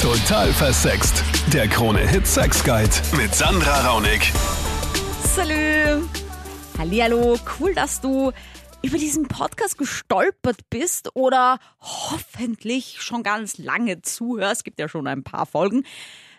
Total versext. Der Krone-Hit Sex Guide mit Sandra Raunig. Salü. Hallihallo, cool, dass du über diesen Podcast gestolpert bist oder hoffentlich schon ganz lange zuhörst. Gibt ja schon ein paar Folgen.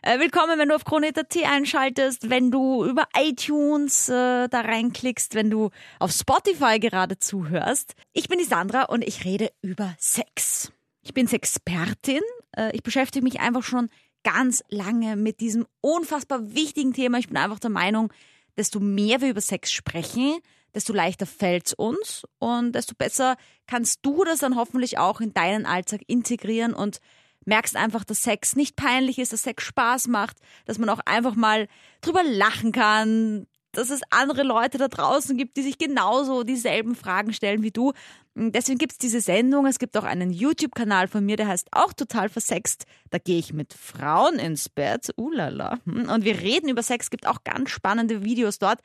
Äh, willkommen, wenn du auf Krone.at einschaltest, wenn du über iTunes äh, da reinklickst, wenn du auf Spotify gerade zuhörst. Ich bin die Sandra und ich rede über Sex. Ich bin Sexpertin. Äh, ich beschäftige mich einfach schon ganz lange mit diesem unfassbar wichtigen Thema. Ich bin einfach der Meinung, desto mehr wir über Sex sprechen, desto leichter fällt's uns und desto besser kannst du das dann hoffentlich auch in deinen Alltag integrieren und merkst einfach, dass Sex nicht peinlich ist, dass Sex Spaß macht, dass man auch einfach mal drüber lachen kann, dass es andere Leute da draußen gibt, die sich genauso dieselben Fragen stellen wie du. Deswegen gibt es diese Sendung. Es gibt auch einen YouTube-Kanal von mir, der heißt auch total versext. Da gehe ich mit Frauen ins Bett. Ulala. Und wir reden über Sex. Gibt auch ganz spannende Videos dort.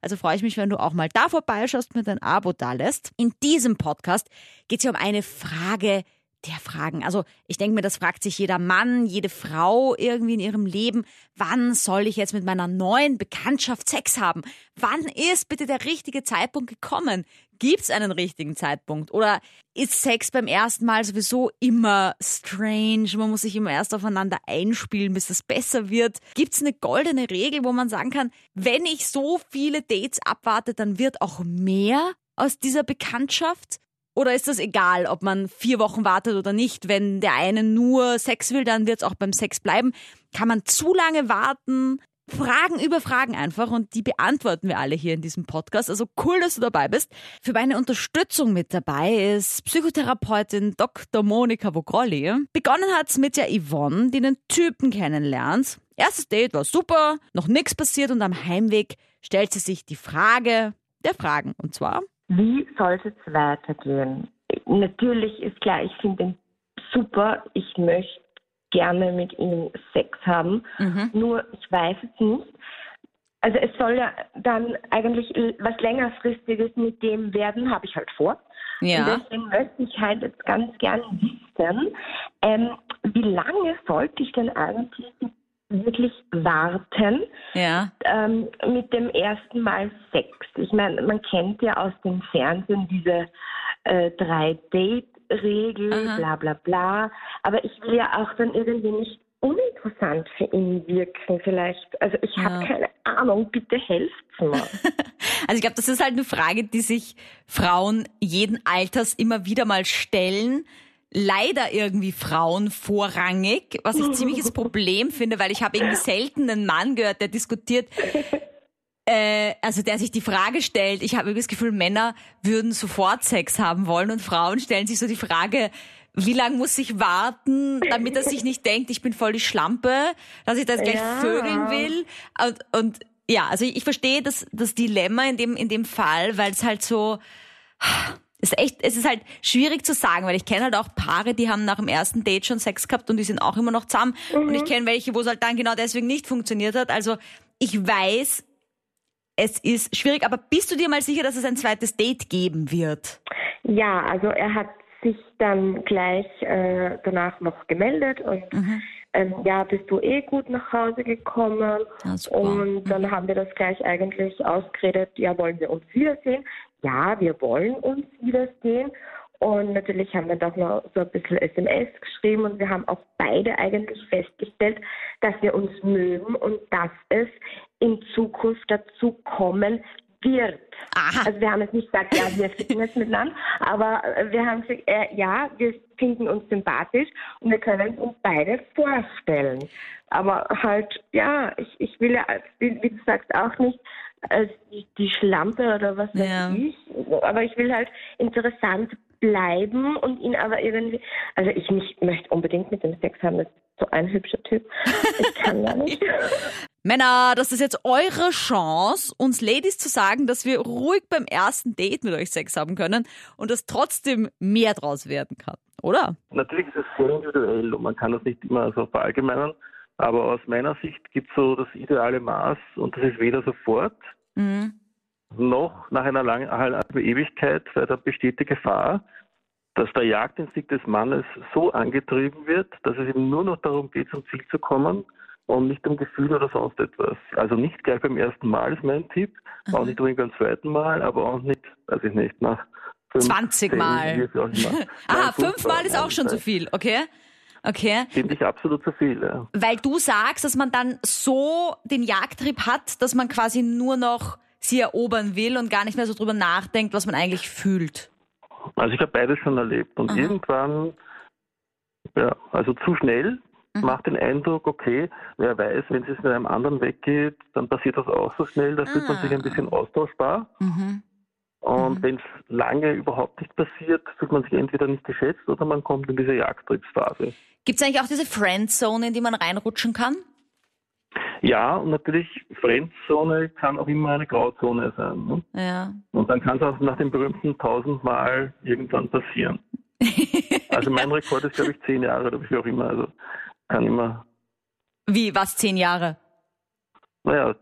Also freue ich mich, wenn du auch mal da vorbeischaust, mir dein Abo da lässt. In diesem Podcast geht es ja um eine Frage, der Fragen. Also ich denke mir, das fragt sich jeder Mann, jede Frau irgendwie in ihrem Leben, wann soll ich jetzt mit meiner neuen Bekanntschaft Sex haben? Wann ist bitte der richtige Zeitpunkt gekommen? Gibt es einen richtigen Zeitpunkt? Oder ist Sex beim ersten Mal sowieso immer strange? Man muss sich immer erst aufeinander einspielen, bis es besser wird. Gibt es eine goldene Regel, wo man sagen kann, wenn ich so viele Dates abwarte, dann wird auch mehr aus dieser Bekanntschaft? Oder ist das egal, ob man vier Wochen wartet oder nicht? Wenn der eine nur Sex will, dann wird es auch beim Sex bleiben. Kann man zu lange warten? Fragen über Fragen einfach und die beantworten wir alle hier in diesem Podcast. Also cool, dass du dabei bist. Für meine Unterstützung mit dabei ist Psychotherapeutin Dr. Monika Vogrolli. Begonnen hat's mit der Yvonne, die einen Typen kennenlernt. Erstes Date war super, noch nichts passiert und am Heimweg stellt sie sich die Frage der Fragen. Und zwar, wie soll es jetzt weitergehen? Natürlich ist klar, ich finde ihn super. Ich möchte gerne mit ihm Sex haben. Mhm. Nur ich weiß es nicht. Also es soll ja dann eigentlich was längerfristiges mit dem werden, habe ich halt vor. Ja. Und deswegen möchte ich halt jetzt ganz gerne wissen, ähm, wie lange sollte ich denn eigentlich wirklich warten ja. ähm, mit dem ersten Mal Sex. Ich meine, man kennt ja aus dem Fernsehen diese äh, drei Date-Regel, bla bla bla. Aber ich will ja auch dann irgendwie nicht uninteressant für ihn wirken vielleicht. Also ich ja. habe keine Ahnung, bitte helft mir. also ich glaube, das ist halt eine Frage, die sich Frauen jeden Alters immer wieder mal stellen leider irgendwie Frauen vorrangig, was ich ziemliches Problem finde, weil ich habe irgendwie selten einen Mann gehört, der diskutiert, äh, also der sich die Frage stellt, ich habe das Gefühl, Männer würden sofort Sex haben wollen und Frauen stellen sich so die Frage, wie lange muss ich warten, damit er sich nicht denkt, ich bin voll die Schlampe, dass ich das gleich ja. vögeln will. Und, und ja, also ich, ich verstehe das, das Dilemma in dem, in dem Fall, weil es halt so, ist echt, es ist halt schwierig zu sagen, weil ich kenne halt auch Paare, die haben nach dem ersten Date schon Sex gehabt und die sind auch immer noch zusammen. Mhm. Und ich mhm. kenne welche, wo es halt dann genau deswegen nicht funktioniert hat. Also ich weiß, es ist schwierig, aber bist du dir mal sicher, dass es ein zweites Date geben wird? Ja, also er hat sich dann gleich äh, danach noch gemeldet und mhm. Ähm, ja, bist du eh gut nach Hause gekommen? Ja, und dann mhm. haben wir das gleich eigentlich ausgeredet, ja, wollen wir uns wiedersehen? ja, wir wollen uns wiedersehen. Und natürlich haben wir doch noch so ein bisschen SMS geschrieben und wir haben auch beide eigentlich festgestellt, dass wir uns mögen und dass es in Zukunft dazu kommen wird. Aha. Also wir haben jetzt nicht gesagt, ja, wir finden es miteinander, aber wir haben gesagt, äh, ja, wir finden uns sympathisch und wir können uns beide vorstellen. Aber halt, ja, ich, ich will ja, wie, wie du sagst, auch nicht als die, die Schlampe oder was weiß ja. ich. Aber ich will halt interessant bleiben und ihn aber irgendwie, also ich mich, möchte unbedingt mit dem Sex haben, das ist so ein hübscher Typ. Ich kann ja nicht. Männer, das ist jetzt eure Chance, uns Ladies zu sagen, dass wir ruhig beim ersten Date mit euch Sex haben können und dass trotzdem mehr draus werden kann, oder? Natürlich ist es sehr individuell und man kann das nicht immer so verallgemeinern. Aber aus meiner Sicht gibt es so das ideale Maß und das ist weder sofort mhm. noch nach einer langen Ewigkeit, weil da besteht die Gefahr, dass der Jagdinstinkt des Mannes so angetrieben wird, dass es ihm nur noch darum geht, zum Ziel zu kommen und nicht um Gefühl oder sonst etwas. Also nicht gleich beim ersten Mal ist mein Tipp, mhm. auch nicht unbedingt beim zweiten Mal, aber auch nicht, weiß ich nicht, nach 20 Mal. Aha, fünfmal ist auch schon zu viel, okay? Okay. Finde ich absolut zu viel, ja. Weil du sagst, dass man dann so den Jagdtrieb hat, dass man quasi nur noch sie erobern will und gar nicht mehr so drüber nachdenkt, was man eigentlich fühlt. Also ich habe beides schon erlebt und Aha. irgendwann, ja, also zu schnell mhm. macht den Eindruck, okay, wer weiß, wenn es mit einem anderen weggeht, dann passiert das auch so schnell, da fühlt ah. man sich ein bisschen austauschbar. Mhm. Und mhm. wenn es lange überhaupt nicht passiert, fühlt man sich entweder nicht geschätzt oder man kommt in diese Jagdtriebsphase. Gibt es eigentlich auch diese Friendzone, in die man reinrutschen kann? Ja, und natürlich, Friendzone kann auch immer eine Grauzone sein. Ne? Ja. Und dann kann es auch nach dem berühmten tausendmal irgendwann passieren. also mein Rekord ist, glaube ich, zehn Jahre oder wie auch immer. Also kann immer. Wie, was, zehn Jahre? Naja,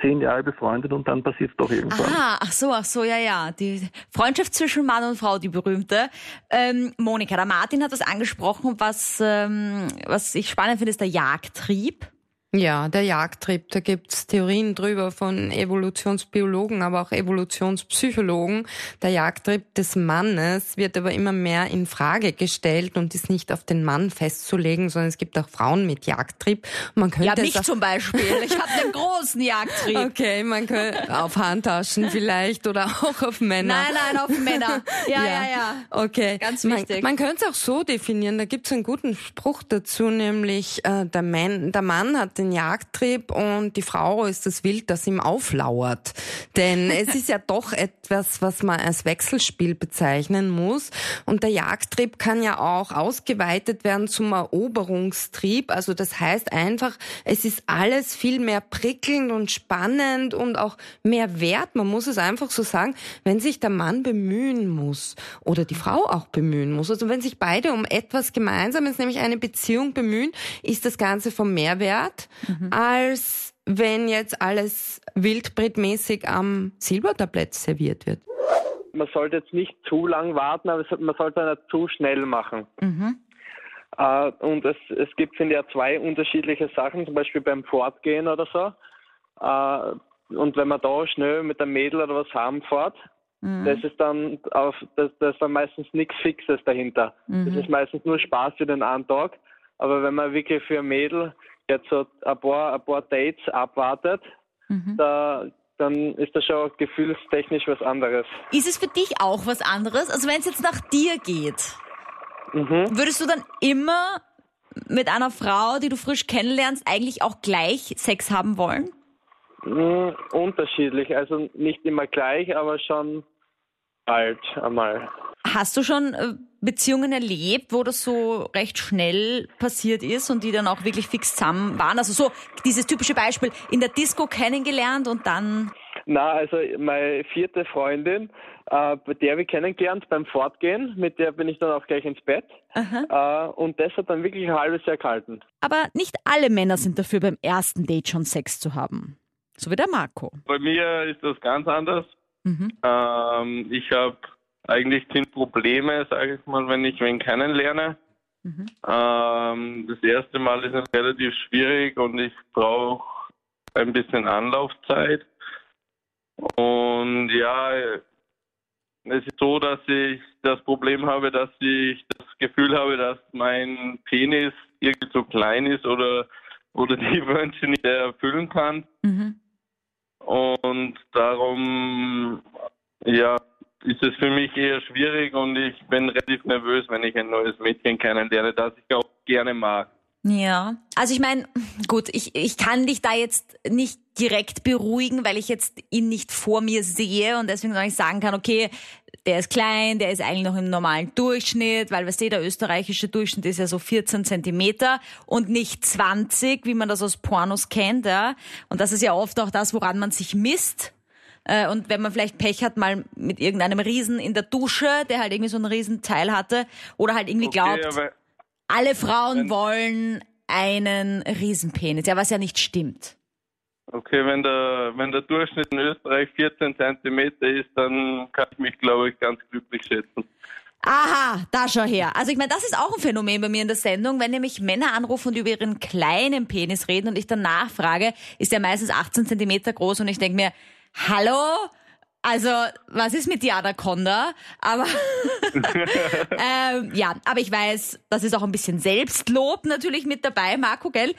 zehn Jahre befreundet und dann passiert es doch irgendwann. Aha, ach so, ach so, ja, ja. Die Freundschaft zwischen Mann und Frau, die berühmte. Ähm, Monika, der Martin hat das angesprochen, was, ähm, was ich spannend finde, ist der Jagdtrieb. Ja, der Jagdtrieb, da gibt's Theorien drüber von Evolutionsbiologen, aber auch Evolutionspsychologen. Der Jagdtrieb des Mannes wird aber immer mehr in Frage gestellt und ist nicht auf den Mann festzulegen, sondern es gibt auch Frauen mit Jagdtrieb. Man könnte ja, mich zum Beispiel. Ich habe einen großen Jagdtrieb. Okay, man könnte auf Handtaschen vielleicht oder auch auf Männer. Nein, nein, auf Männer. Ja, ja, ja. ja. Okay. Ganz wichtig. Man, man könnte es auch so definieren. Da gibt's einen guten Spruch dazu, nämlich äh, der, Mann, der Mann hat den den Jagdtrieb und die Frau ist das Wild, das ihm auflauert. Denn es ist ja doch etwas, was man als Wechselspiel bezeichnen muss. Und der Jagdtrieb kann ja auch ausgeweitet werden zum Eroberungstrieb. Also das heißt einfach, es ist alles viel mehr prickelnd und spannend und auch mehr wert. Man muss es einfach so sagen, wenn sich der Mann bemühen muss oder die Frau auch bemühen muss. Also wenn sich beide um etwas Gemeinsames, nämlich eine Beziehung bemühen, ist das Ganze vom Mehrwert mhm. als wenn jetzt alles wildbretmäßig am Silbertablett serviert wird. Man sollte jetzt nicht zu lang warten, aber man sollte nicht zu schnell machen. Mhm. Uh, und es, es gibt sind ja zwei unterschiedliche Sachen, zum Beispiel beim Fortgehen oder so. Uh, und wenn man da schnell mit einem Mädel oder was haben fährt, mhm. das ist dann auf, das, das ist dann meistens nichts Fixes dahinter. Mhm. Das ist meistens nur Spaß für den einen Tag. Aber wenn man wirklich für ein Mädel jetzt so ein paar, ein paar Dates abwartet, mhm. da, dann ist das schon gefühlstechnisch was anderes. Ist es für dich auch was anderes? Also wenn es jetzt nach dir geht, mhm. würdest du dann immer mit einer Frau, die du frisch kennenlernst, eigentlich auch gleich Sex haben wollen? Mhm, unterschiedlich, also nicht immer gleich, aber schon bald einmal. Hast du schon äh, Beziehungen erlebt, wo das so recht schnell passiert ist und die dann auch wirklich fix zusammen waren? Also so dieses typische Beispiel, in der Disco kennengelernt und dann... Na, also meine vierte Freundin, äh, bei der habe ich kennengelernt beim Fortgehen, mit der bin ich dann auch gleich ins Bett. Äh, und das hat dann wirklich ein halbes Jahr gehalten. Aber nicht alle Männer sind dafür, beim ersten Date schon Sex zu haben. So wie der Marco. Bei mir ist das ganz anders. Mhm. Ähm, ich habe eigentlich sind Probleme, sage ich mal, wenn ich wen kennenlerne. Mhm. Ähm, das erste Mal ist es relativ schwierig und ich brauche ein bisschen Anlaufzeit. Und ja, es ist so, dass ich das Problem habe, dass ich das Gefühl habe, dass mein Penis irgendwie zu klein ist oder, oder die Wünsche nicht erfüllen kann. Mhm. Und darum, ja, ist es für mich eher schwierig und ich bin relativ nervös, wenn ich ein neues Mädchen kennenlerne, das ich auch gerne mag. Ja, also ich meine, gut, ich, ich kann dich da jetzt nicht direkt beruhigen, weil ich jetzt ihn nicht vor mir sehe und deswegen noch nicht sagen kann, okay, der ist klein, der ist eigentlich noch im normalen Durchschnitt, weil weißt du, der österreichische Durchschnitt ist ja so 14 Zentimeter und nicht 20, wie man das aus Pornos kennt, ja. Und das ist ja oft auch das, woran man sich misst. Äh, und wenn man vielleicht Pech hat, mal mit irgendeinem Riesen in der Dusche, der halt irgendwie so einen Riesenteil hatte, oder halt irgendwie okay, glaubt, alle Frauen wollen einen Riesenpenis. Ja, was ja nicht stimmt. Okay, wenn der, wenn der Durchschnitt in Österreich 14 Zentimeter ist, dann kann ich mich, glaube ich, ganz glücklich schätzen. Aha, da schau her. Also ich meine, das ist auch ein Phänomen bei mir in der Sendung, wenn nämlich Männer anrufen und über ihren kleinen Penis reden und ich dann nachfrage, ist der meistens 18 Zentimeter groß und ich denke mir, hallo? Also, was ist mit dir, Anaconda? Aber ähm, ja, aber ich weiß, das ist auch ein bisschen Selbstlob natürlich mit dabei, Marco, gell?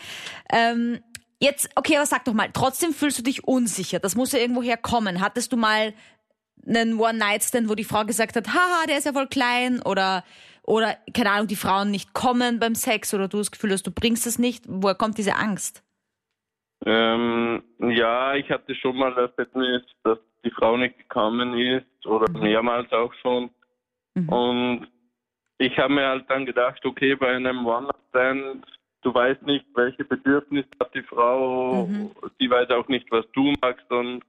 Ähm, jetzt, okay, aber sag doch mal, trotzdem fühlst du dich unsicher. Das muss ja irgendwo herkommen. Hattest du mal einen One-Night-Stand, wo die Frau gesagt hat, haha, der ist ja voll klein oder oder keine Ahnung, die Frauen nicht kommen beim Sex oder du das Gefühl hast, du bringst es nicht. Woher kommt diese Angst? Ähm, ja, ich hatte schon mal das Erlebnis, dass die Frau nicht gekommen ist oder mhm. mehrmals auch schon. Mhm. Und ich habe mir halt dann gedacht, okay, bei einem One-Night-Stand, du weißt nicht, welche Bedürfnisse hat die Frau, mhm. sie weiß auch nicht, was du magst und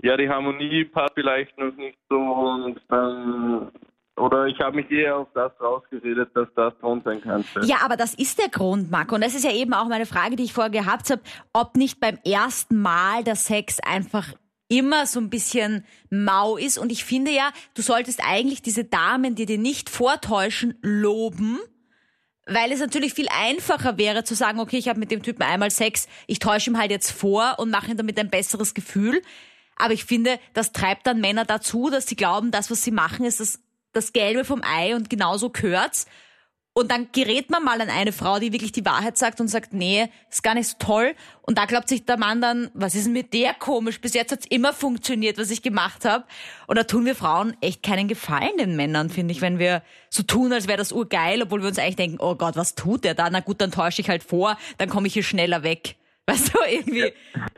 ja, die Harmonie passt vielleicht noch nicht so und dann oder ich habe mich eher auf das rausgeredet, dass das Grund sein könnte. Ja, aber das ist der Grund, Marco. Und das ist ja eben auch meine Frage, die ich vorher gehabt habe, ob nicht beim ersten Mal der Sex einfach immer so ein bisschen mau ist. Und ich finde ja, du solltest eigentlich diese Damen, die dir nicht vortäuschen, loben. Weil es natürlich viel einfacher wäre zu sagen, okay, ich habe mit dem Typen einmal Sex, ich täusche ihm halt jetzt vor und mache ihm damit ein besseres Gefühl. Aber ich finde, das treibt dann Männer dazu, dass sie glauben, das, was sie machen, ist das, das Gelbe vom Ei und genauso gehört's. Und dann gerät man mal an eine Frau, die wirklich die Wahrheit sagt und sagt, nee, ist gar nicht so toll. Und da glaubt sich der Mann dann, was ist denn mit der komisch? Bis jetzt hat's immer funktioniert, was ich gemacht habe. Und da tun wir Frauen echt keinen Gefallen den Männern, finde ich, wenn wir so tun, als wäre das urgeil, obwohl wir uns eigentlich denken, oh Gott, was tut der da? Na gut, dann täusche ich halt vor, dann komme ich hier schneller weg. Weißt du, irgendwie.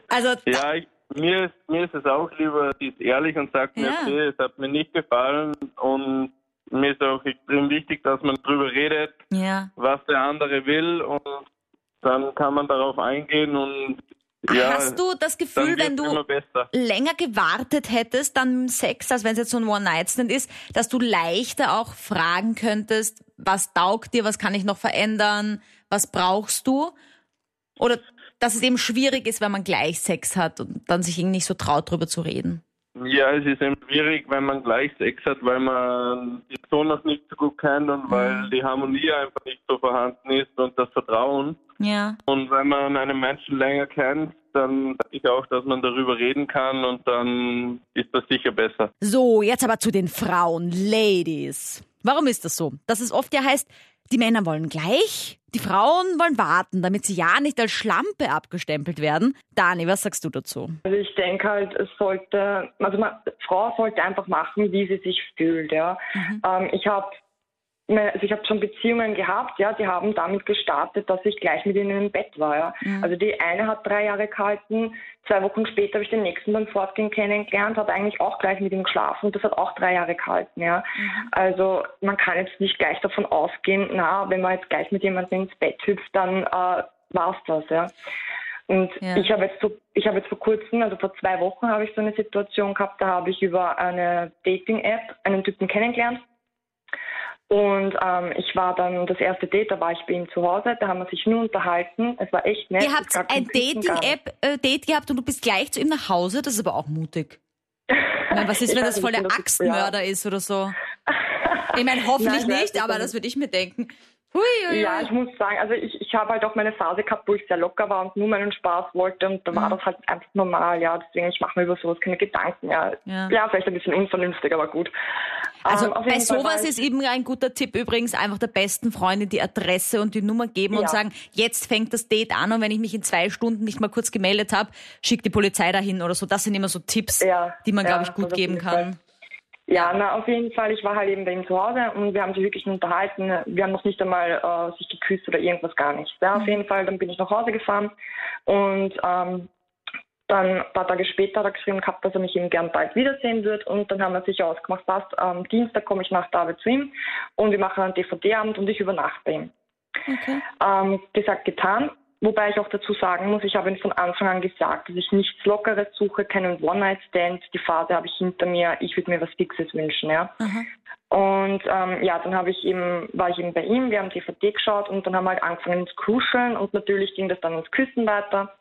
Also. Ja, ich mir ist, mir ist es auch lieber, sie ist ehrlich und sagt ja. mir, okay, es hat mir nicht gefallen und mir ist auch extrem wichtig, dass man darüber redet, ja. was der andere will und dann kann man darauf eingehen und ja, Hast du das Gefühl, wenn du länger gewartet hättest dann Sex, als wenn es jetzt so ein One-Night-Stand ist, dass du leichter auch fragen könntest, was taugt dir, was kann ich noch verändern, was brauchst du? Oder dass es eben schwierig ist, wenn man gleich Sex hat und dann sich irgendwie nicht so traut, drüber zu reden. Ja, es ist eben schwierig, wenn man gleich Sex hat, weil man die Person noch nicht so gut kennt und mhm. weil die Harmonie einfach nicht so vorhanden ist und das Vertrauen. Ja. Und wenn man einen Menschen länger kennt, dann denke ich auch, dass man darüber reden kann und dann ist das sicher besser. So, jetzt aber zu den Frauen, Ladies. Warum ist das so? Dass es oft ja heißt, die Männer wollen gleich, die Frauen wollen warten, damit sie ja nicht als Schlampe abgestempelt werden. Dani, was sagst du dazu? Also ich denke halt, es sollte, also man, Frau sollte einfach machen, wie sie sich fühlt. Ja. Mhm. Ähm, ich habe also ich habe schon Beziehungen gehabt, ja, die haben damit gestartet, dass ich gleich mit ihnen im Bett war. Ja. Mhm. Also die eine hat drei Jahre gehalten, zwei Wochen später habe ich den nächsten beim Fortgehen kennengelernt, habe eigentlich auch gleich mit ihm geschlafen und das hat auch drei Jahre gehalten. Ja. Mhm. Also man kann jetzt nicht gleich davon ausgehen, na, wenn man jetzt gleich mit jemandem ins Bett hüpft, dann äh, war's das. Ja. Und ja. ich habe jetzt so, ich habe jetzt vor kurzem, also vor zwei Wochen habe ich so eine Situation gehabt, da habe ich über eine Dating-App einen Typen kennengelernt und ähm, ich war dann das erste Date, da war ich bei ihm zu Hause, da haben wir sich nur unterhalten. Es war echt nett. Ihr habt ein Dating-App-Date äh, gehabt und du bist gleich zu ihm nach Hause, das ist aber auch mutig. Ich meine, was ist, wenn das voll der Axtmörder ist oder so? Ich meine, hoffentlich Nein, nicht, aber das würde ich mir denken. Hui, hui, ja, ich muss sagen, also ich, ich habe halt auch meine Phase gehabt, wo ich sehr locker war und nur meinen Spaß wollte und da war mhm. das halt einfach normal, ja. Deswegen, ich mache mir über sowas keine Gedanken, ja. ja. Ja, vielleicht ein bisschen unvernünftig, aber gut. Also ähm, bei sowas ist eben ein guter Tipp übrigens, einfach der besten Freundin die Adresse und die Nummer geben ja. und sagen, jetzt fängt das Date an und wenn ich mich in zwei Stunden nicht mal kurz gemeldet habe, schickt die Polizei dahin oder so. Das sind immer so Tipps, ja. die man, glaube ich, gut geben kann. Fall. Ja, na auf jeden Fall. Ich war halt eben bei ihm zu Hause und wir haben sich wirklich unterhalten. Wir haben noch nicht einmal äh, sich geküsst oder irgendwas gar nicht. Ja, auf mhm. jeden Fall. Dann bin ich nach Hause gefahren und ähm, dann ein paar Tage später hat er geschrieben gehabt, dass er mich eben gern bald wiedersehen wird und dann haben wir sich ausgemacht, passt, am Dienstag komme ich nach der Arbeit zu ihm und wir machen einen DVD-Abend und ich übernachte bei ihm. Okay. Ähm, gesagt, getan. Wobei ich auch dazu sagen muss, ich habe ihm von Anfang an gesagt, dass ich nichts Lockeres suche, keinen One-Night-Stand. Die Phase habe ich hinter mir. Ich würde mir was Fixes wünschen, ja. Mhm. Und ähm, ja, dann habe ich eben, war ich eben bei ihm, wir haben DVD geschaut und dann haben wir halt angefangen zu kuscheln und natürlich ging das dann ins Küssen weiter.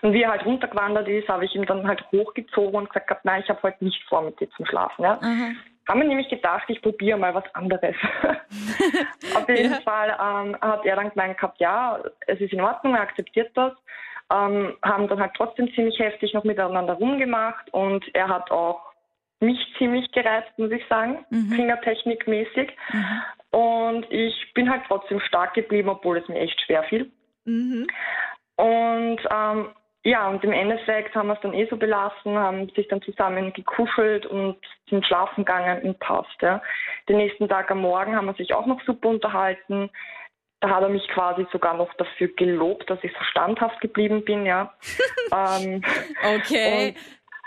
Und wie er halt runtergewandert ist, habe ich ihm dann halt hochgezogen und gesagt, nein, ich habe heute nicht vor, mit dir zu schlafen. Ja? Mhm. Haben wir nämlich gedacht, ich probiere mal was anderes. Auf jeden ja. Fall ähm, hat er dann gemeint gehabt, ja, es ist in Ordnung, er akzeptiert das. Ähm, haben dann halt trotzdem ziemlich heftig noch miteinander rumgemacht und er hat auch mich ziemlich gereizt, muss ich sagen, mhm. Fingertechnikmäßig. Mhm. Und ich bin halt trotzdem stark geblieben, obwohl es mir echt schwer fiel. Mhm. Und ähm, ja, und im Endeffekt haben wir es dann eh so belassen, haben sich dann zusammen gekuschelt und sind schlafen gegangen und passt. Ja. Den nächsten Tag am Morgen haben wir sich auch noch super unterhalten. Da hat er mich quasi sogar noch dafür gelobt, dass ich so standhaft geblieben bin, ja. ähm, okay.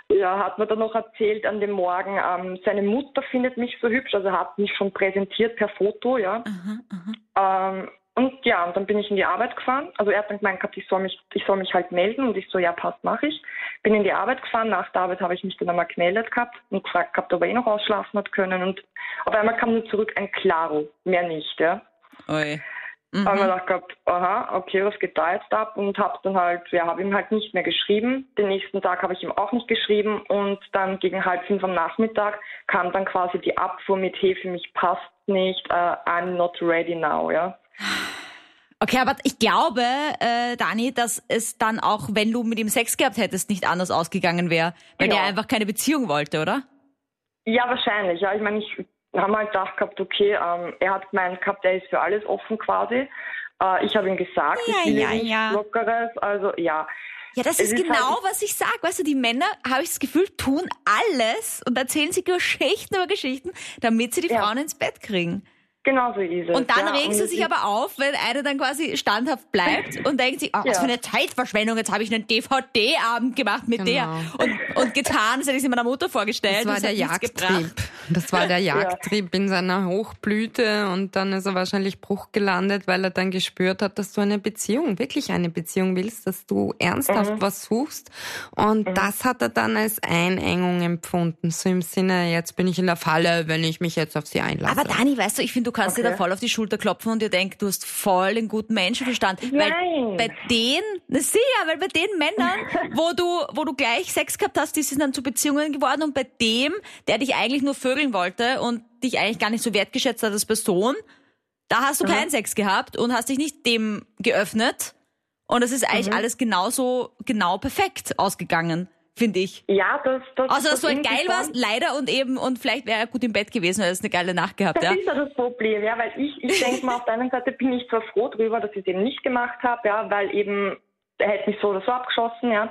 ja, hat mir dann noch erzählt an dem Morgen, ähm, seine Mutter findet mich so hübsch, also hat mich schon präsentiert per Foto, ja. Aha, aha. Ähm, und ja, und dann bin ich in die Arbeit gefahren. Also er hat dann gemeint gehabt, ich soll mich, ich soll mich halt melden und ich so, ja, passt, mache ich. Bin in die Arbeit gefahren, nach der Arbeit habe ich mich dann einmal gemeldet gehabt und gefragt gehabt, ob er eh noch ausschlafen hat können. Und auf einmal kam nur zurück ein Claro, mehr nicht, ja. Oi. Mhm. Habe mir gedacht gehabt, aha, okay, was geht da jetzt ab? Und habe dann halt, ja, habe ihm halt nicht mehr geschrieben. Den nächsten Tag habe ich ihm auch nicht geschrieben und dann gegen halb fünf am Nachmittag kam dann quasi die Abfuhr mit, hey, für mich passt nicht, uh, I'm not ready now, ja. Okay, aber ich glaube, äh, Dani, dass es dann auch, wenn du mit ihm Sex gehabt hättest, nicht anders ausgegangen wäre, weil genau. der einfach keine Beziehung wollte, oder? Ja, wahrscheinlich. Ja, ich meine, ich habe halt gedacht gehabt, okay, ähm, er hat gemeint gehabt, er ist für alles offen quasi. Äh, ich habe ihm gesagt, ja, ich will ja, nichts ja. Lockeres, also ja. Ja, das ist, ist genau, halt, was ich sage. Weißt du, die Männer, habe ich das Gefühl, tun alles und erzählen sich Geschichten über Geschichten, damit sie die ja. Frauen ins Bett kriegen. Genau so ist es. Und dann ja, regen sie sich aber auf, wenn einer dann quasi standhaft bleibt und denkt sich, oh, was ja. für eine Zeitverschwendung, jetzt habe ich einen DVD-Abend gemacht mit genau. der und, und getan, das hätte ich sie meiner Mutter vorgestellt. Das war der Jagdtrieb. Das war der Jagdtrieb ja. in seiner Hochblüte und dann ist er wahrscheinlich Bruch gelandet, weil er dann gespürt hat, dass du eine Beziehung, wirklich eine Beziehung willst, dass du ernsthaft mhm. was suchst. Und mhm. das hat er dann als Einengung empfunden, so im Sinne, jetzt bin ich in der Falle, wenn ich mich jetzt auf sie einlasse. Aber Dani, weißt du, ich finde, du kannst okay. dir da voll auf die Schulter klopfen und dir denken, du hast voll den guten Menschenverstand. Nein. Weil bei den, na sicher, weil bei den Männern, wo du, wo du gleich Sex gehabt hast, die sind dann zu Beziehungen geworden und bei dem, der dich eigentlich nur vögeln wollte und dich eigentlich gar nicht so wertgeschätzt hat als Person, da hast du mhm. keinen Sex gehabt und hast dich nicht dem geöffnet. Und es ist eigentlich mhm. alles genauso genau perfekt ausgegangen finde ich. Ja, das, das Außer, dass das du halt geil warst, leider und eben, und vielleicht wäre er gut im Bett gewesen, weil er eine geile Nacht gehabt, das ja. Das ist ja das Problem, ja, weil ich, ich denke mal, auf der einen Seite bin ich zwar froh drüber, dass ich es eben nicht gemacht habe, ja, weil eben, er hätte mich so oder so abgeschossen, ja.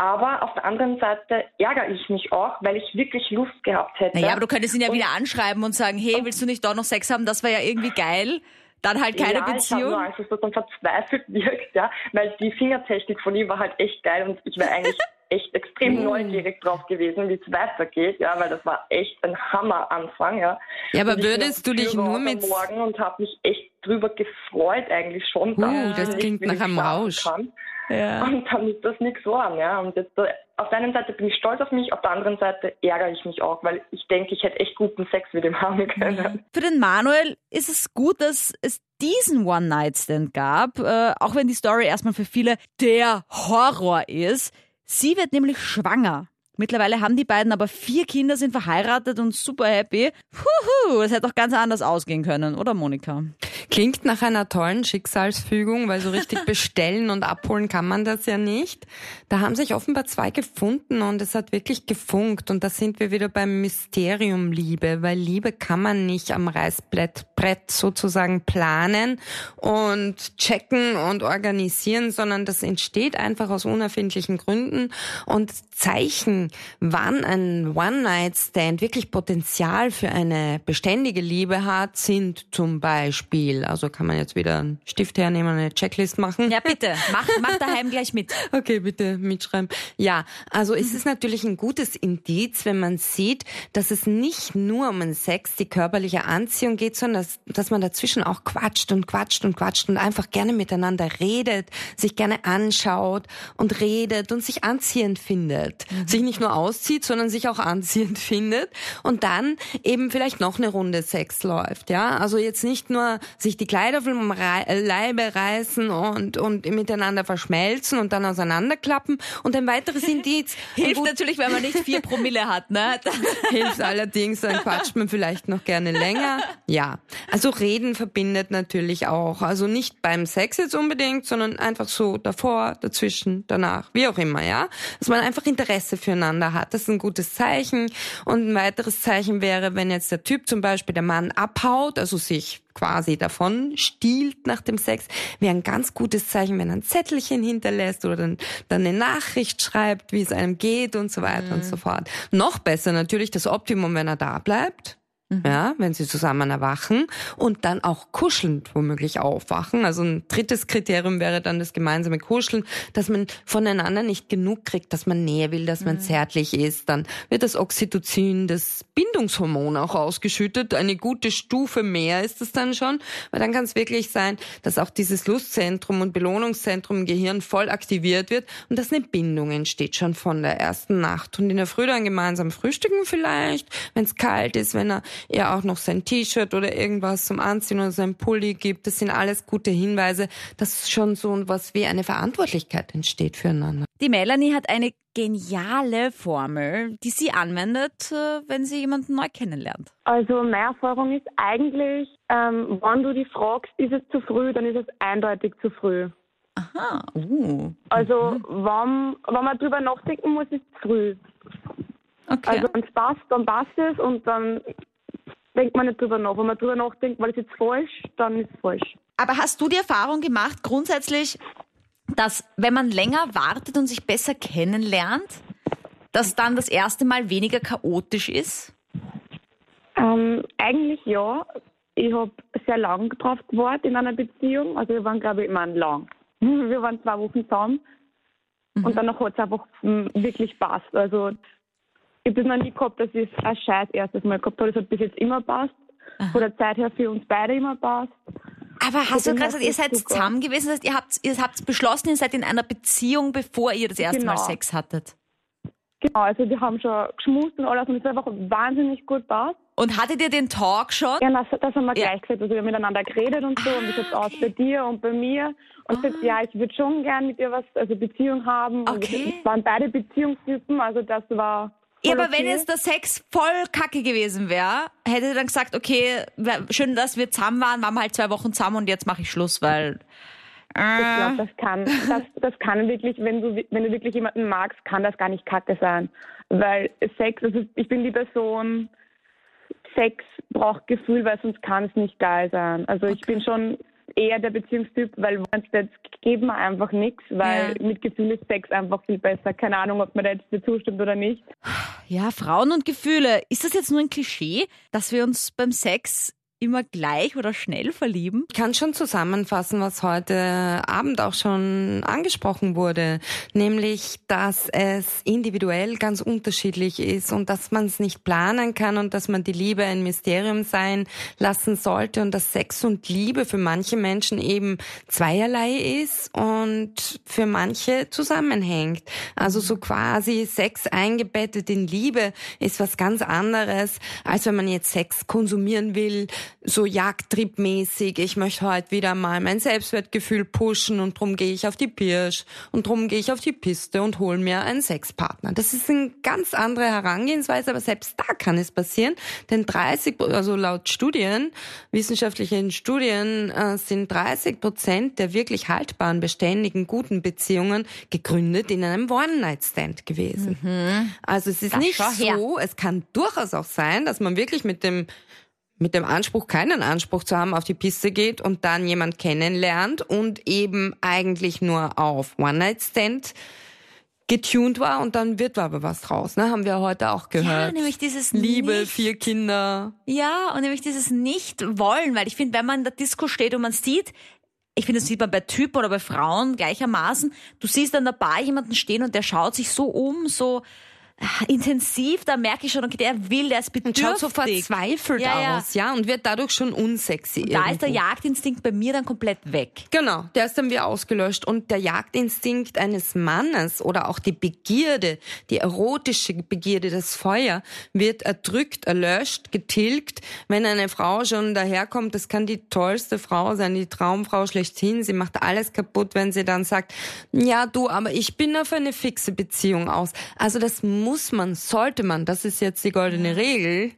Aber auf der anderen Seite ärgere ich mich auch, weil ich wirklich Lust gehabt hätte. Naja, aber du könntest ihn ja und, wieder anschreiben und sagen, hey, willst du nicht doch noch Sex haben? Das war ja irgendwie geil. Dann halt keine ja, Beziehung. Ich habe nur Angst, dass das dann verzweifelt wirkt, ja, weil die Fingertechnik von ihm war halt echt geil und ich wäre eigentlich echt extrem mm. neugierig drauf gewesen, wie es weitergeht, ja, weil das war echt ein Hammer-Anfang, ja. Ja, aber würdest du dich nur mit morgen und habe mich echt drüber gefreut eigentlich schon. Uh, das klingt nach einem Rausch. Kann. Ja. Und dann ist das nichts warm, ja. Und jetzt, äh, auf der einen Seite bin ich stolz auf mich, auf der anderen Seite ärgere ich mich auch, weil ich denke, ich hätte echt guten Sex mit ihm haben können. Für den Manuel ist es gut, dass es diesen One-Night-Stand gab, äh, auch wenn die Story erstmal für viele der Horror ist. Sie wird nämlich schwanger. Mittlerweile haben die beiden aber vier Kinder, sind verheiratet und super happy. Puhu, das hätte doch ganz anders ausgehen können, oder Monika? Klingt nach einer tollen Schicksalsfügung, weil so richtig bestellen und abholen kann man das ja nicht. Da haben sich offenbar zwei gefunden und es hat wirklich gefunkt. Und da sind wir wieder beim Mysterium Liebe, weil Liebe kann man nicht am Reißbrett sozusagen planen und checken und organisieren, sondern das entsteht einfach aus unerfindlichen Gründen und Zeichen, wann ein One-Night-Stand wirklich Potenzial für eine beständige Liebe hat, sind zum Beispiel also kann man jetzt wieder einen Stift hernehmen, eine Checklist machen. Ja, bitte. Mach, mach daheim gleich mit. Okay, bitte mitschreiben. Ja, also es ist natürlich ein gutes Indiz, wenn man sieht, dass es nicht nur um den Sex, die körperliche Anziehung geht, sondern dass, dass man dazwischen auch quatscht und quatscht und quatscht und einfach gerne miteinander redet, sich gerne anschaut und redet und sich anziehend findet. Mhm. Sich nicht nur auszieht, sondern sich auch anziehend findet und dann eben vielleicht noch eine Runde Sex läuft, ja. Also jetzt nicht nur sich die Kleider vom Leibe reißen und, und miteinander verschmelzen und dann auseinanderklappen und ein weiteres Indiz. Hilft natürlich, wenn man nicht vier Promille hat, ne? Hilft allerdings, dann quatscht man vielleicht noch gerne länger. Ja. Also reden verbindet natürlich auch. Also nicht beim Sex jetzt unbedingt, sondern einfach so davor, dazwischen, danach, wie auch immer, ja. Dass man einfach Interesse füreinander hat. Das ist ein gutes Zeichen. Und ein weiteres Zeichen wäre, wenn jetzt der Typ zum Beispiel der Mann abhaut, also sich quasi davon stiehlt nach dem Sex, wäre ein ganz gutes Zeichen, wenn er ein Zettelchen hinterlässt oder dann, dann eine Nachricht schreibt, wie es einem geht und so weiter mhm. und so fort. Noch besser natürlich das Optimum, wenn er da bleibt Mhm. Ja, wenn sie zusammen erwachen und dann auch kuschelnd womöglich aufwachen. Also ein drittes Kriterium wäre dann das gemeinsame Kuscheln, dass man voneinander nicht genug kriegt, dass man Nähe will, dass man mhm. zärtlich ist. Dann wird das Oxytocin, das Bindungshormon auch ausgeschüttet. Eine gute Stufe mehr ist es dann schon, weil dann kann es wirklich sein, dass auch dieses Lustzentrum und Belohnungszentrum im Gehirn voll aktiviert wird und dass eine Bindung entsteht schon von der ersten Nacht. Und in der Früh dann gemeinsam frühstücken vielleicht, wenn es kalt ist, wenn er er auch noch sein T-Shirt oder irgendwas zum Anziehen oder sein Pulli gibt. Das sind alles gute Hinweise, dass schon so was wie eine Verantwortlichkeit entsteht füreinander. Die Melanie hat eine geniale Formel, die sie anwendet, äh, wenn sie jemanden neu kennenlernt. Also meine Erfahrung ist eigentlich, ähm, wenn du die fragst, ist es zu früh, dann ist es eindeutig zu früh. Aha. Uh. Also mhm. wenn, wenn man drüber nachdenken muss, ist es früh. Okay. Also wenn es passt, dann passt es und dann denkt man nicht drüber nach. Wenn man drüber nachdenkt, weil es jetzt falsch, dann ist es falsch. Aber hast du die Erfahrung gemacht, grundsätzlich, dass wenn man länger wartet und sich besser kennenlernt, dass dann das erste Mal weniger chaotisch ist? Ähm, eigentlich ja. Ich habe sehr lang drauf gewartet in einer Beziehung. Also wir waren, glaube ich, immer lang. Wir waren zwei Wochen zusammen. Mhm. Und danach hat es einfach hm, wirklich passt. Also ich habe das noch nie gehabt, dass ich es ein scheiß erstes Mal gehabt habe. Das hat bis jetzt immer passt. Von der Zeit her für uns beide immer passt. Aber hast du gerade gesagt, ihr seid super. zusammen gewesen? Das heißt, ihr habt, ihr habt beschlossen, ihr seid in einer Beziehung, bevor ihr das erste genau. Mal Sex hattet? Genau, also wir haben schon geschmust und alles und es hat einfach wahnsinnig gut passt. Und hattet ihr den Talk schon? Ja, das, das haben wir ja. gleich gesagt. Also wir haben miteinander geredet und so ah, und wie sieht's okay. aus bei dir und bei mir. Und ah. gesagt, ja, ich würde schon gern mit dir was, also Beziehung haben. Okay. Und wir waren beide Beziehungstypen, also das war ja, aber okay. wenn jetzt der Sex voll kacke gewesen wäre, hätte er dann gesagt, okay, schön, dass wir zusammen waren, waren wir halt zwei Wochen zusammen und jetzt mache ich Schluss, weil. Äh. Ich glaube, das kann, das, das kann wirklich, wenn du, wenn du wirklich jemanden magst, kann das gar nicht kacke sein. Weil Sex, also ich bin die Person, Sex braucht Gefühl, weil sonst kann es nicht geil sein. Also okay. ich bin schon eher der Beziehungstyp, weil jetzt geben wir einfach nichts, weil ja. mit Gefühl ist Sex einfach viel besser. Keine Ahnung, ob man da jetzt zustimmt oder nicht. Ja, Frauen und Gefühle. Ist das jetzt nur ein Klischee, dass wir uns beim Sex immer gleich oder schnell verlieben? Ich kann schon zusammenfassen, was heute Abend auch schon angesprochen wurde, nämlich, dass es individuell ganz unterschiedlich ist und dass man es nicht planen kann und dass man die Liebe ein Mysterium sein lassen sollte und dass Sex und Liebe für manche Menschen eben zweierlei ist und für manche zusammenhängt. Also so quasi Sex eingebettet in Liebe ist was ganz anderes, als wenn man jetzt Sex konsumieren will, so jagdtriebmäßig, ich möchte heute wieder mal mein Selbstwertgefühl pushen und drum gehe ich auf die Pirsch und drum gehe ich auf die Piste und hole mir einen Sexpartner. Das ist eine ganz andere Herangehensweise, aber selbst da kann es passieren, denn 30, also laut Studien, wissenschaftlichen Studien, äh, sind 30 Prozent der wirklich haltbaren, beständigen, guten Beziehungen gegründet in einem One-Night-Stand gewesen. Mhm. Also es ist das nicht so, es kann durchaus auch sein, dass man wirklich mit dem mit dem Anspruch, keinen Anspruch zu haben, auf die Piste geht und dann jemand kennenlernt und eben eigentlich nur auf One-Night-Stand getuned war und dann wird aber was draus, ne? Haben wir heute auch gehört. Ja, nämlich dieses Liebe, nicht, vier Kinder. Ja, und nämlich dieses Nicht-Wollen, weil ich finde, wenn man in der Disco steht und man sieht, ich finde, das sieht man bei Typen oder bei Frauen gleichermaßen, du siehst an der Bar jemanden stehen und der schaut sich so um, so, intensiv, da merke ich schon, okay, der will, der ist bedürftig. Und schaut so verzweifelt Ja, aus, ja, und wird dadurch schon unsexy. Da ist der irgendwo. Jagdinstinkt bei mir dann komplett weg. Genau, der ist dann wieder ausgelöscht. Und der Jagdinstinkt eines Mannes oder auch die Begierde, die erotische Begierde, das Feuer, wird erdrückt, erlöscht, getilgt, wenn eine Frau schon daherkommt. Das kann die tollste Frau sein, die Traumfrau schlechthin. Sie macht alles kaputt, wenn sie dann sagt, ja du, aber ich bin auf eine fixe Beziehung aus. Also das muss man, sollte man, das ist jetzt die goldene Regel,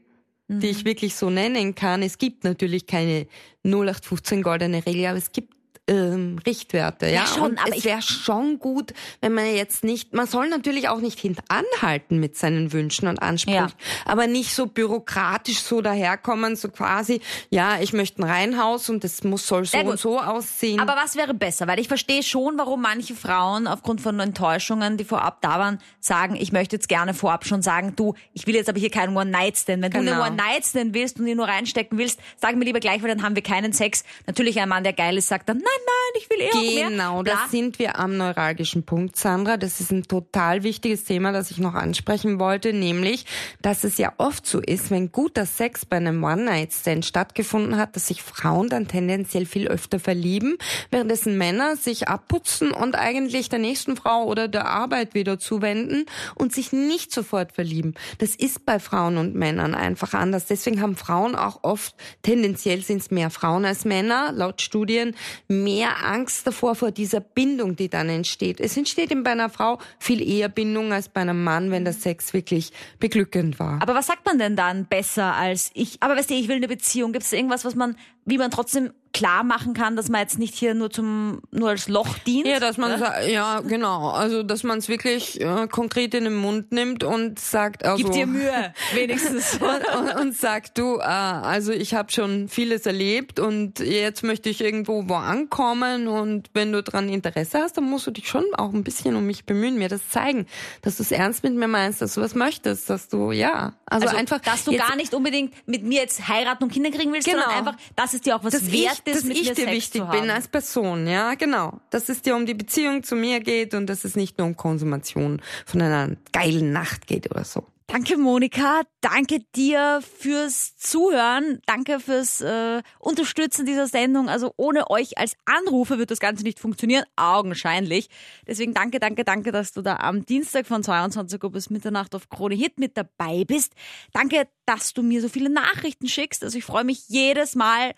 die ich wirklich so nennen kann. Es gibt natürlich keine 0815 goldene Regel, aber es gibt ähm, Richtwerte, ja. Ja, schon, und aber es wäre schon gut, wenn man jetzt nicht, man soll natürlich auch nicht hintanhalten mit seinen Wünschen und Ansprüchen, Ja. aber nicht so bürokratisch so daherkommen, so quasi, ja, ich möchte ein Reihenhaus und das muss soll so und so aussehen. Aber was wäre besser? Weil ich verstehe schon, warum manche Frauen aufgrund von Enttäuschungen, die vorab da waren, sagen, ich möchte jetzt gerne vorab schon sagen, du, ich will jetzt aber hier keinen One-Night-Stand. Wenn du Genau. einen One-Night-Stand willst und ihn nur reinstecken willst, sag mir lieber gleich, weil dann haben wir keinen Sex. Natürlich ein Mann, der geil ist, sagt dann, nein, nein, ich will eh. Genau, Bla. da sind wir am neuralgischen Punkt, Sandra. Das ist ein total wichtiges Thema, das ich noch ansprechen wollte, nämlich, dass es ja oft so ist, wenn guter Sex bei einem One-Night-Stand stattgefunden hat, dass sich Frauen dann tendenziell viel öfter verlieben, währenddessen Männer sich abputzen und eigentlich der nächsten Frau oder der Arbeit wieder zuwenden und sich nicht sofort verlieben. Das ist bei Frauen und Männern einfach anders. Deswegen haben Frauen auch oft, tendenziell sind es mehr Frauen als Männer, laut Studien, mehr Angst davor vor dieser Bindung, die dann entsteht. Es entsteht eben bei einer Frau viel eher Bindung als bei einem Mann, wenn der Sex wirklich beglückend war. Aber was sagt man denn dann besser als ich? Aber weißt du, ich will eine Beziehung. Gibt es irgendwas, was man, wie man trotzdem klar machen kann, dass man jetzt nicht hier nur zum, nur als Loch dient? Ja, dass man sa- ja genau, also dass man es wirklich äh, konkret in den Mund nimmt und sagt, also Gib dir Mühe, wenigstens. und, und, und sagt du, äh, also ich habe schon vieles erlebt und jetzt möchte ich irgendwo wo ankommen und wenn du dran Interesse hast, dann musst du dich schon auch ein bisschen um mich bemühen, mir das zeigen, dass du es ernst mit mir meinst, dass du was möchtest, dass du ja, also, Also, einfach, dass du gar nicht unbedingt mit mir jetzt heiraten und Kinder kriegen willst, sondern Genau. einfach, dass es dir auch was dass wert ich, ist, dass ich dir Sex wichtig bin als Person, ja, genau. Dass es dir um die Beziehung zu mir geht und dass es nicht nur um Konsumation von einer geilen Nacht geht oder so. Danke, Monika. Danke dir fürs Zuhören. Danke fürs äh, Unterstützen dieser Sendung. Also ohne euch als Anrufer wird das Ganze nicht funktionieren, augenscheinlich. Deswegen danke, danke, danke, dass du da am Dienstag von 22 Uhr bis Mitternacht auf Krone Hit mit dabei bist. Danke, dass du mir so viele Nachrichten schickst. Also ich freue mich jedes Mal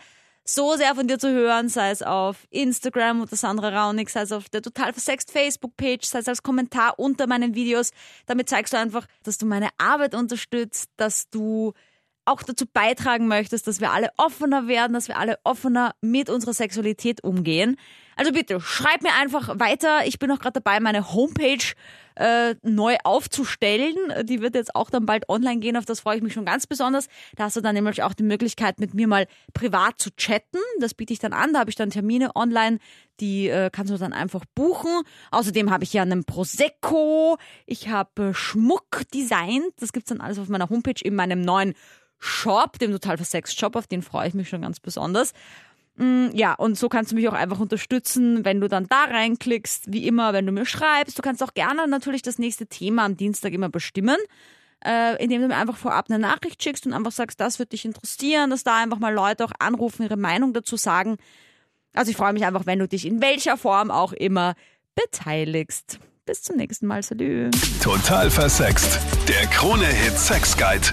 so sehr von dir zu hören, sei es auf Instagram unter Sandra Raunig, sei es auf der total versext Facebook-Page, sei es als Kommentar unter meinen Videos. Damit zeigst du einfach, dass du meine Arbeit unterstützt, dass du auch dazu beitragen möchtest, dass wir alle offener werden, dass wir alle offener mit unserer Sexualität umgehen. Also bitte, schreib mir einfach weiter. Ich bin auch gerade dabei, meine Homepage äh, neu aufzustellen. Die wird jetzt auch dann bald online gehen, auf das freue ich mich schon ganz besonders. Da hast du dann nämlich auch die Möglichkeit, mit mir mal privat zu chatten. Das biete ich dann an, da habe ich dann Termine online, die äh, kannst du dann einfach buchen. Außerdem habe ich ja einen Prosecco, ich habe äh, Schmuck designt, das gibt's dann alles auf meiner Homepage in meinem neuen Shop, dem Total Versext Shop, auf den freue ich mich schon ganz besonders. Mm, Ja, und so kannst du mich auch einfach unterstützen, wenn du dann da reinklickst, wie immer, wenn du mir schreibst. Du kannst auch gerne natürlich das nächste Thema am Dienstag immer bestimmen, äh, indem du mir einfach vorab eine Nachricht schickst und einfach sagst, das wird dich interessieren, dass da einfach mal Leute auch anrufen, ihre Meinung dazu sagen. Also ich freue mich einfach, wenn du dich in welcher Form auch immer beteiligst. Bis zum nächsten Mal. Salü. Total versext. Der Krone-Hit Sex Guide.